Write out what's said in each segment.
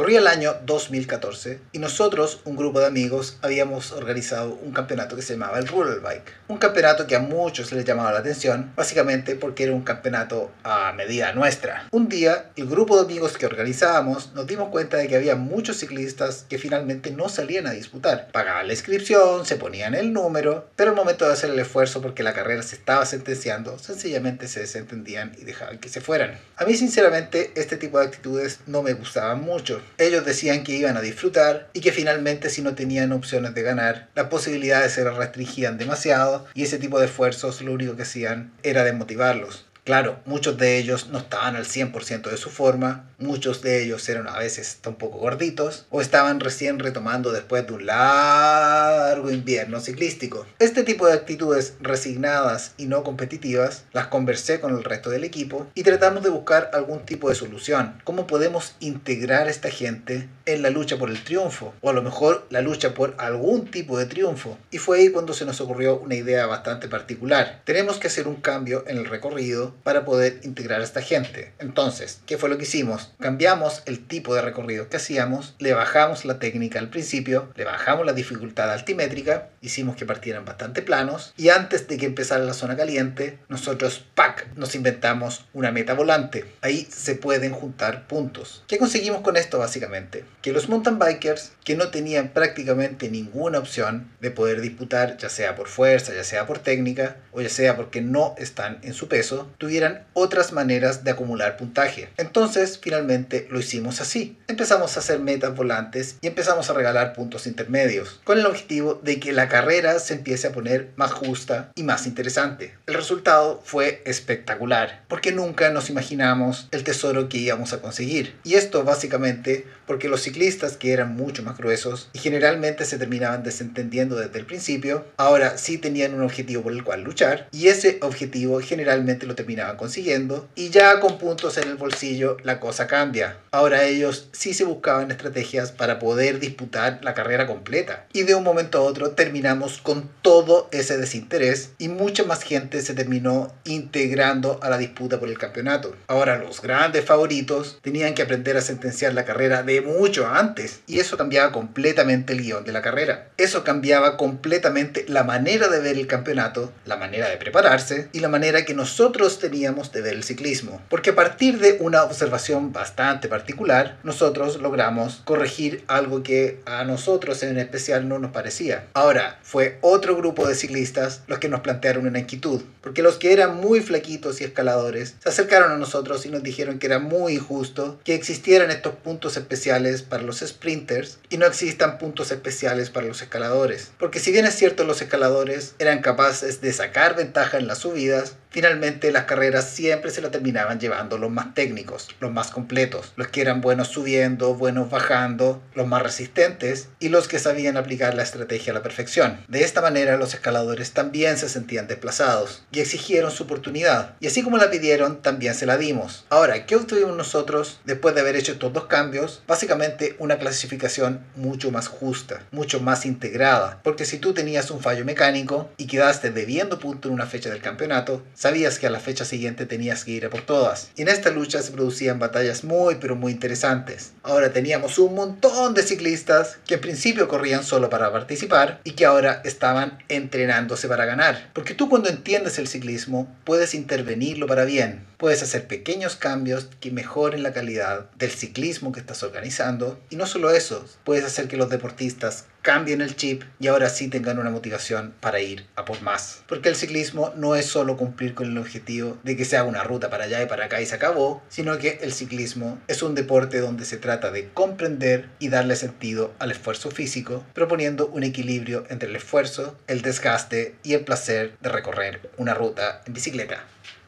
Corría el año 2014 y nosotros, un grupo de amigos, habíamos organizado un campeonato que se llamaba el Rural Bike. Un campeonato que a muchos les llamaba la atención, básicamente porque era un campeonato a medida nuestra. Un día, el grupo de amigos que organizábamos nos dimos cuenta de que había muchos ciclistas que finalmente no salían a disputar. Pagaban la inscripción, se ponían el número, pero al momento de hacer el esfuerzo porque la carrera se estaba sentenciando, sencillamente se desentendían y dejaban que se fueran. A mí sinceramente este tipo de actitudes no me gustaban mucho ellos decían que iban a disfrutar y que finalmente si no tenían opciones de ganar, las posibilidades se restringían demasiado y ese tipo de esfuerzos lo único que hacían era desmotivarlos. Claro, muchos de ellos no estaban al 100% de su forma, muchos de ellos eran a veces un poco gorditos o estaban recién retomando después de un largo invierno ciclístico. Este tipo de actitudes resignadas y no competitivas las conversé con el resto del equipo y tratamos de buscar algún tipo de solución. ¿Cómo podemos integrar a esta gente en la lucha por el triunfo? O a lo mejor la lucha por algún tipo de triunfo. Y fue ahí cuando se nos ocurrió una idea bastante particular. Tenemos que hacer un cambio en el recorrido para poder integrar a esta gente. Entonces, ¿qué fue lo que hicimos? Cambiamos el tipo de recorrido que hacíamos, le bajamos la técnica al principio, le bajamos la dificultad altimétrica, hicimos que partieran bastante planos y antes de que empezara la zona caliente, nosotros, ¡pac!, nos inventamos una meta volante. Ahí se pueden juntar puntos. ¿Qué conseguimos con esto básicamente? Que los mountain bikers que no tenían prácticamente ninguna opción de poder disputar, ya sea por fuerza, ya sea por técnica, o ya sea porque no están en su peso, tuvieran otras maneras de acumular puntaje. Entonces, finalmente lo hicimos así. Empezamos a hacer metas volantes y empezamos a regalar puntos intermedios, con el objetivo de que la carrera se empiece a poner más justa y más interesante. El resultado fue espectacular, porque nunca nos imaginamos el tesoro que íbamos a conseguir. Y esto básicamente porque los ciclistas que eran mucho más gruesos y generalmente se terminaban desentendiendo desde el principio, ahora sí tenían un objetivo por el cual luchar y ese objetivo generalmente lo terminaban consiguiendo y ya con puntos en el bolsillo la cosa cambia. Ahora ellos sí se buscaban estrategias para poder disputar la carrera completa y de un momento a otro terminamos con todo ese desinterés y mucha más gente se terminó integrando a la disputa por el campeonato. Ahora los grandes favoritos tenían que aprender a sentenciar la carrera de mucho antes y eso cambiaba completamente el guion de la carrera. Eso cambiaba completamente la manera de ver el campeonato, la manera de prepararse y la manera que nosotros teníamos de ver el ciclismo. Porque a partir de una observación bastante particular, nosotros logramos corregir algo que a nosotros en especial no nos parecía. Ahora, fue otro grupo de ciclistas los que nos plantearon una inquietud, porque los que eran muy flaquitos y escaladores se acercaron a nosotros y nos dijeron que era muy injusto que existieran estos puntos especiales para los sprinters y no existan puntos especiales para los escaladores. Porque si bien es cierto los escaladores eran capaces de sacar ventaja en las subidas, finalmente las carreras siempre se la terminaban llevando los más técnicos, los más completos, los que eran buenos subiendo, buenos bajando, los más resistentes y los que sabían aplicar la estrategia a la perfección. De esta manera los escaladores también se sentían desplazados y exigieron su oportunidad y así como la pidieron también se la dimos. Ahora, ¿qué obtuvimos nosotros después de haber hecho estos dos cambios? Básicamente una clasificación mucho más justa, mucho más integrada, porque si tú tenías un fallo mecánico y quedaste debiendo punto en una fecha del campeonato, sabías que a la fecha siguiente tenías que ir a por todas. Y en esta lucha se producían batallas muy pero muy interesantes. Ahora teníamos un montón de ciclistas que en principio corrían solo para participar y que ahora estaban entrenándose para ganar. Porque tú cuando entiendes el ciclismo puedes intervenirlo para bien. Puedes hacer pequeños cambios que mejoren la calidad del ciclismo que estás organizando. Y no solo eso, puedes hacer que los deportistas cambien el chip y ahora sí tengan una motivación para ir a por más. Porque el ciclismo no es solo cumplir con el objetivo de que se haga una ruta para allá y para acá y se acabó, sino que el ciclismo es un deporte donde se trata de comprender y darle sentido al esfuerzo físico, proponiendo un equilibrio entre el esfuerzo, el desgaste y el placer de recorrer una ruta en bicicleta.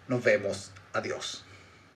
Nos vemos. Adiós.